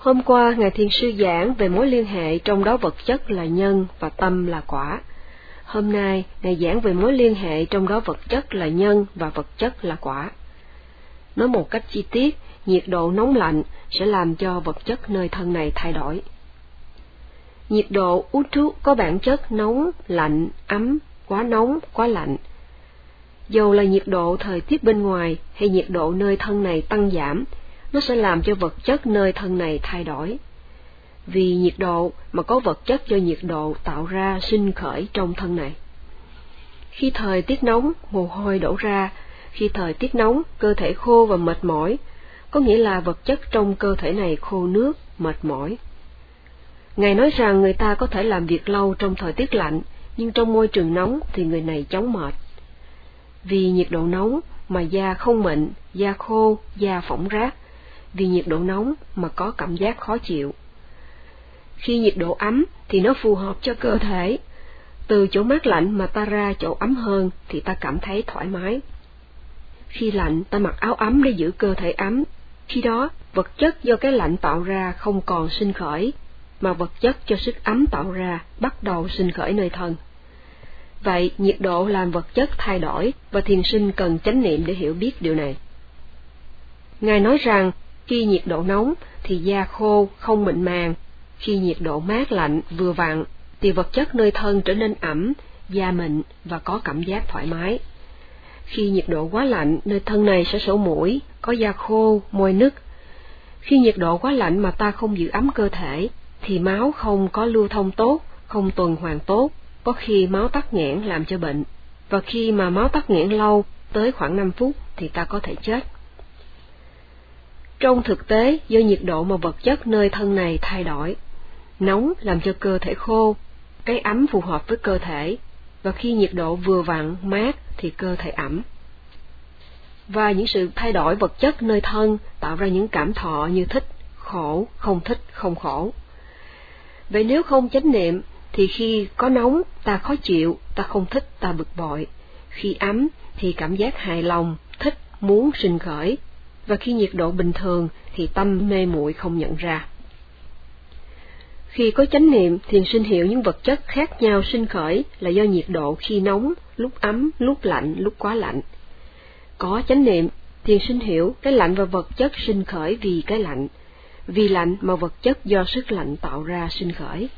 Hôm qua, Ngài Thiền Sư giảng về mối liên hệ trong đó vật chất là nhân và tâm là quả. Hôm nay, Ngài giảng về mối liên hệ trong đó vật chất là nhân và vật chất là quả. Nói một cách chi tiết, nhiệt độ nóng lạnh sẽ làm cho vật chất nơi thân này thay đổi. Nhiệt độ Utu có bản chất nóng, lạnh, ấm, quá nóng, quá lạnh. Dầu là nhiệt độ thời tiết bên ngoài hay nhiệt độ nơi thân này tăng giảm, nó sẽ làm cho vật chất nơi thân này thay đổi. Vì nhiệt độ mà có vật chất do nhiệt độ tạo ra sinh khởi trong thân này. Khi thời tiết nóng, mồ hôi đổ ra, khi thời tiết nóng, cơ thể khô và mệt mỏi, có nghĩa là vật chất trong cơ thể này khô nước, mệt mỏi. Ngài nói rằng người ta có thể làm việc lâu trong thời tiết lạnh, nhưng trong môi trường nóng thì người này chóng mệt. Vì nhiệt độ nóng mà da không mịn, da khô, da phỏng rác, vì nhiệt độ nóng mà có cảm giác khó chịu. Khi nhiệt độ ấm thì nó phù hợp cho cơ thể. Từ chỗ mát lạnh mà ta ra chỗ ấm hơn thì ta cảm thấy thoải mái. Khi lạnh ta mặc áo ấm để giữ cơ thể ấm. Khi đó, vật chất do cái lạnh tạo ra không còn sinh khởi, mà vật chất cho sức ấm tạo ra bắt đầu sinh khởi nơi thân. Vậy, nhiệt độ làm vật chất thay đổi, và thiền sinh cần chánh niệm để hiểu biết điều này. Ngài nói rằng, khi nhiệt độ nóng thì da khô, không mịn màng, khi nhiệt độ mát lạnh vừa vặn thì vật chất nơi thân trở nên ẩm, da mịn và có cảm giác thoải mái. Khi nhiệt độ quá lạnh, nơi thân này sẽ sổ mũi, có da khô, môi nứt. Khi nhiệt độ quá lạnh mà ta không giữ ấm cơ thể, thì máu không có lưu thông tốt, không tuần hoàn tốt, có khi máu tắc nghẽn làm cho bệnh. Và khi mà máu tắc nghẽn lâu, tới khoảng 5 phút, thì ta có thể chết. Trong thực tế, do nhiệt độ mà vật chất nơi thân này thay đổi, nóng làm cho cơ thể khô, cái ấm phù hợp với cơ thể, và khi nhiệt độ vừa vặn, mát thì cơ thể ẩm. Và những sự thay đổi vật chất nơi thân tạo ra những cảm thọ như thích, khổ, không thích, không khổ. Vậy nếu không chánh niệm, thì khi có nóng, ta khó chịu, ta không thích, ta bực bội. Khi ấm, thì cảm giác hài lòng, thích, muốn sinh khởi. Và khi nhiệt độ bình thường, thì tâm mê muội không nhận ra. Khi có chánh niệm, thiền sinh hiểu những vật chất khác nhau sinh khởi là do nhiệt độ khi nóng, lúc ấm, lúc lạnh, lúc quá lạnh. Có chánh niệm, thiền sinh hiểu cái lạnh và vật chất sinh khởi vì cái lạnh, vì lạnh mà vật chất do sức lạnh tạo ra sinh khởi.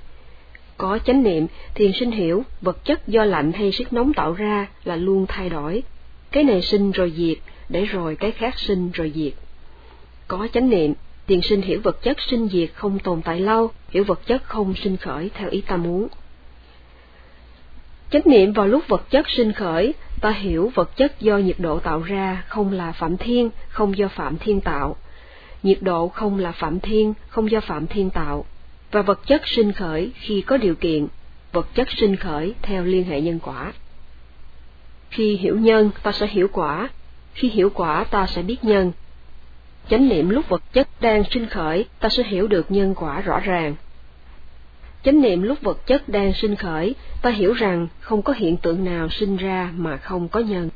Có chánh niệm, thiền sinh hiểu vật chất do lạnh hay sức nóng tạo ra là luôn thay đổi. Cái này sinh rồi diệt, để rồi cái khác sinh rồi diệt. Có chánh niệm, thiền sinh hiểu vật chất sinh diệt không tồn tại lâu, hiểu vật chất không sinh khởi theo ý ta muốn. Chánh niệm vào lúc vật chất sinh khởi, ta hiểu vật chất do nhiệt độ tạo ra không là phạm thiên, không do phạm thiên tạo, nhiệt độ không là phạm thiên, không do phạm thiên tạo, và vật chất sinh khởi khi có điều kiện, vật chất sinh khởi theo liên hệ nhân quả. Khi hiểu nhân, ta sẽ hiểu quả, khi hiểu quả ta sẽ biết nhân. Chánh niệm lúc vật chất đang sinh khởi, ta sẽ hiểu được nhân quả rõ ràng. Chánh niệm lúc vật chất đang sinh khởi, ta hiểu rằng không có hiện tượng nào sinh ra mà không có nhân.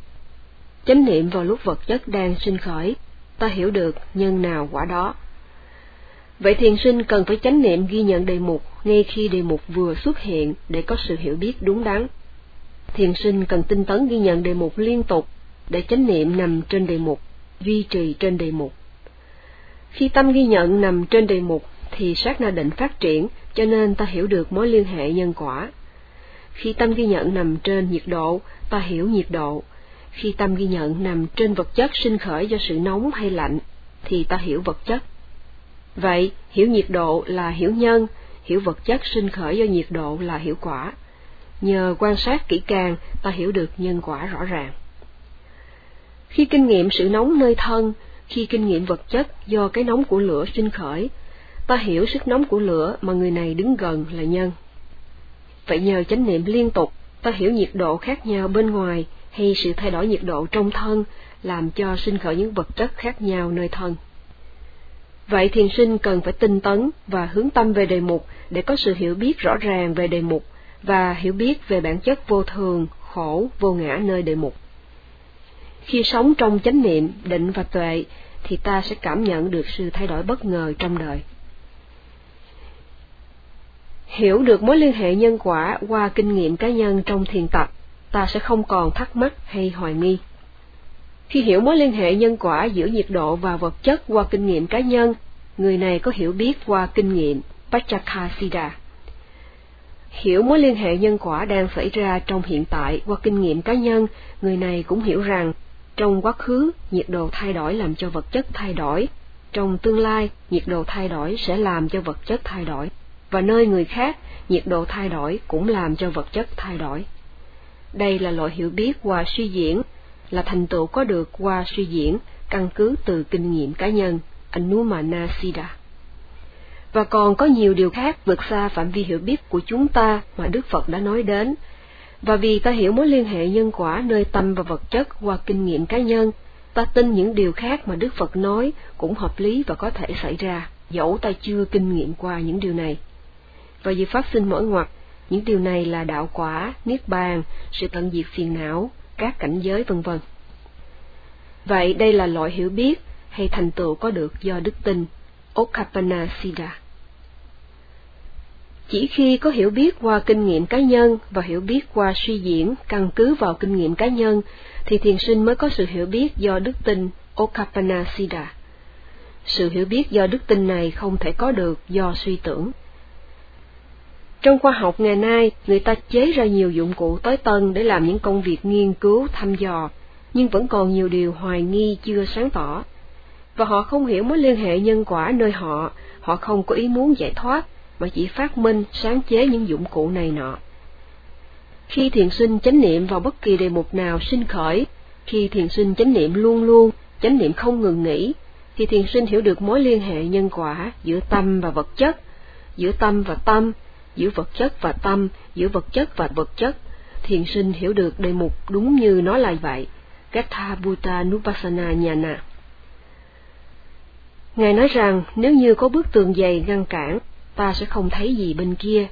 Chánh niệm vào lúc vật chất đang sinh khởi, ta hiểu được nhân nào quả đó. Vậy thiền sinh cần phải chánh niệm ghi nhận đề mục ngay khi đề mục vừa xuất hiện để có sự hiểu biết đúng đắn. Thiền sinh cần tinh tấn ghi nhận đề mục liên tục để chánh niệm nằm trên đề mục, duy trì trên đề mục. Khi tâm ghi nhận nằm trên đề mục thì sát na định phát triển, cho nên ta hiểu được mối liên hệ nhân quả. Khi tâm ghi nhận nằm trên nhiệt độ, ta hiểu nhiệt độ, khi tâm ghi nhận nằm trên vật chất sinh khởi do sự nóng hay lạnh, thì ta hiểu vật chất. Vậy, hiểu nhiệt độ là hiểu nhân, hiểu vật chất sinh khởi do nhiệt độ là hiểu quả. Nhờ quan sát kỹ càng, ta hiểu được nhân quả rõ ràng. Khi kinh nghiệm sự nóng nơi thân, khi kinh nghiệm vật chất do cái nóng của lửa sinh khởi, ta hiểu sức nóng của lửa mà người này đứng gần là nhân. Vậy nhờ chánh niệm liên tục, ta hiểu nhiệt độ khác nhau bên ngoài hay sự thay đổi nhiệt độ trong thân làm cho sinh khởi những vật chất khác nhau nơi thân. Vậy thiền sinh cần phải tinh tấn và hướng tâm về đề mục để có sự hiểu biết rõ ràng về đề mục và hiểu biết về bản chất vô thường, khổ, vô ngã nơi đề mục. Khi sống trong chánh niệm, định và tuệ thì ta sẽ cảm nhận được sự thay đổi bất ngờ trong đời. Hiểu được mối liên hệ nhân quả qua kinh nghiệm cá nhân trong thiền tập, ta sẽ không còn thắc mắc hay hoài nghi. Khi hiểu mối liên hệ nhân quả giữa nhiệt độ và vật chất qua kinh nghiệm cá nhân, người này có hiểu biết qua kinh nghiệm pachakasida Hiểu mối liên hệ nhân quả đang xảy ra trong hiện tại qua kinh nghiệm cá nhân, người này cũng hiểu rằng trong quá khứ nhiệt độ thay đổi làm cho vật chất thay đổi, trong tương lai nhiệt độ thay đổi sẽ làm cho vật chất thay đổi, và nơi người khác nhiệt độ thay đổi cũng làm cho vật chất thay đổi. Đây là loại hiểu biết qua suy diễn, là thành tựu có được qua suy diễn, căn cứ từ kinh nghiệm cá nhân, Anumana Siddha. Và còn có nhiều điều khác vượt xa phạm vi hiểu biết của chúng ta mà Đức Phật đã nói đến. Và vì ta hiểu mối liên hệ nhân quả nơi tâm và vật chất qua kinh nghiệm cá nhân, ta tin những điều khác mà Đức Phật nói cũng hợp lý và có thể xảy ra, dẫu ta chưa kinh nghiệm qua những điều này. Và vì phát sinh mỗi ngoặt, những điều này là đạo quả, niết bàn, sự tận diệt phiền não, các cảnh giới vân vân. Vậy đây là loại hiểu biết hay thành tựu có được do đức tin, Okapana Siddha. Chỉ khi có hiểu biết qua kinh nghiệm cá nhân và hiểu biết qua suy diễn căn cứ vào kinh nghiệm cá nhân, thì thiền sinh mới có sự hiểu biết do đức tin Okapana Siddha. Sự hiểu biết do đức tin này không thể có được do suy tưởng. Trong khoa học ngày nay, người ta chế ra nhiều dụng cụ tối tân để làm những công việc nghiên cứu, thăm dò, nhưng vẫn còn nhiều điều hoài nghi chưa sáng tỏ. Và họ không hiểu mối liên hệ nhân quả nơi họ, họ không có ý muốn giải thoát, mà chỉ phát minh, sáng chế những dụng cụ này nọ. Khi thiền sinh chánh niệm vào bất kỳ đề mục nào sinh khởi, khi thiền sinh chánh niệm luôn luôn, chánh niệm không ngừng nghỉ, thì thiền sinh hiểu được mối liên hệ nhân quả giữa tâm và vật chất, giữa tâm và tâm, giữa vật chất và tâm, giữa vật chất và vật chất. Thiền sinh hiểu được đề mục đúng như nó là vậy. Gatha Bhuta Nupassana Nhana. Ngài nói rằng nếu như có bức tường dày ngăn cản, ta sẽ không thấy gì bên kia.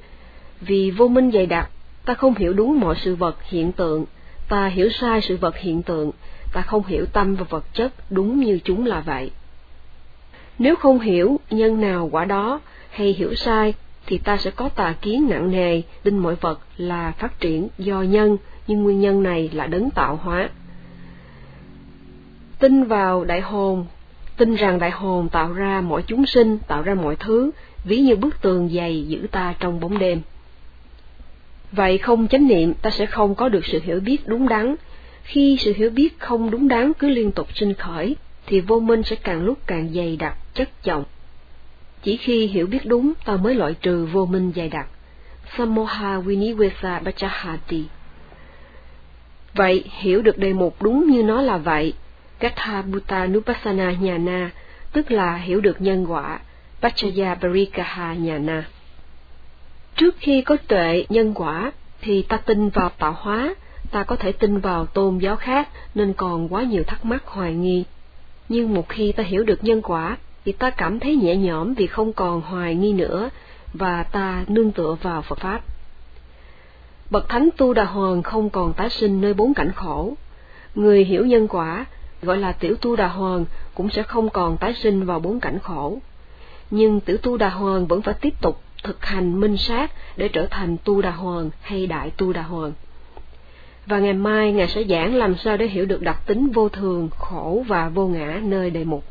Vì vô minh dày đặc, ta không hiểu đúng mọi sự vật hiện tượng, ta hiểu sai sự vật hiện tượng, ta không hiểu tâm và vật chất đúng như chúng là vậy. Nếu không hiểu nhân nào quả đó, hay hiểu sai, thì ta sẽ có tà kiến nặng nề, tin mọi vật là phát triển do nhân, nhưng nguyên nhân này là đấng tạo hóa. Tin vào đại hồn, tin rằng đại hồn tạo ra mọi chúng sinh, tạo ra mọi thứ, ví như bức tường dày giữ ta trong bóng đêm. Vậy không chánh niệm ta sẽ không có được sự hiểu biết đúng đắn. Khi sự hiểu biết không đúng đắn cứ liên tục sinh khởi, thì vô minh sẽ càng lúc càng dày đặc, chất chồng. Chỉ khi hiểu biết đúng ta mới loại trừ vô minh dày đặc. Samoha Viniwesa Bachahati Vậy, hiểu được đề mục đúng như nó là vậy, Gatha Buta Nupassana Nhana, tức là hiểu được nhân quả, Pachaya Parikaha Nhana. Trước khi có tuệ nhân quả, thì ta tin vào tạo hóa, ta có thể tin vào tôn giáo khác nên còn quá nhiều thắc mắc hoài nghi. Nhưng một khi ta hiểu được nhân quả, thì ta cảm thấy nhẹ nhõm vì không còn hoài nghi nữa, và ta nương tựa vào Phật Pháp. Bậc Thánh Tu Đà Hoàng không còn tái sinh nơi bốn cảnh khổ. Người hiểu nhân quả, gọi là tiểu Tu Đà Hoàng, cũng sẽ không còn tái sinh vào bốn cảnh khổ. Nhưng tiểu Tu Đà Hoàng vẫn phải tiếp tục thực hành minh sát để trở thành Tu Đà Hoàng hay Đại Tu Đà Hoàng. Và ngày mai Ngài sẽ giảng làm sao để hiểu được đặc tính vô thường, khổ và vô ngã nơi đề mục.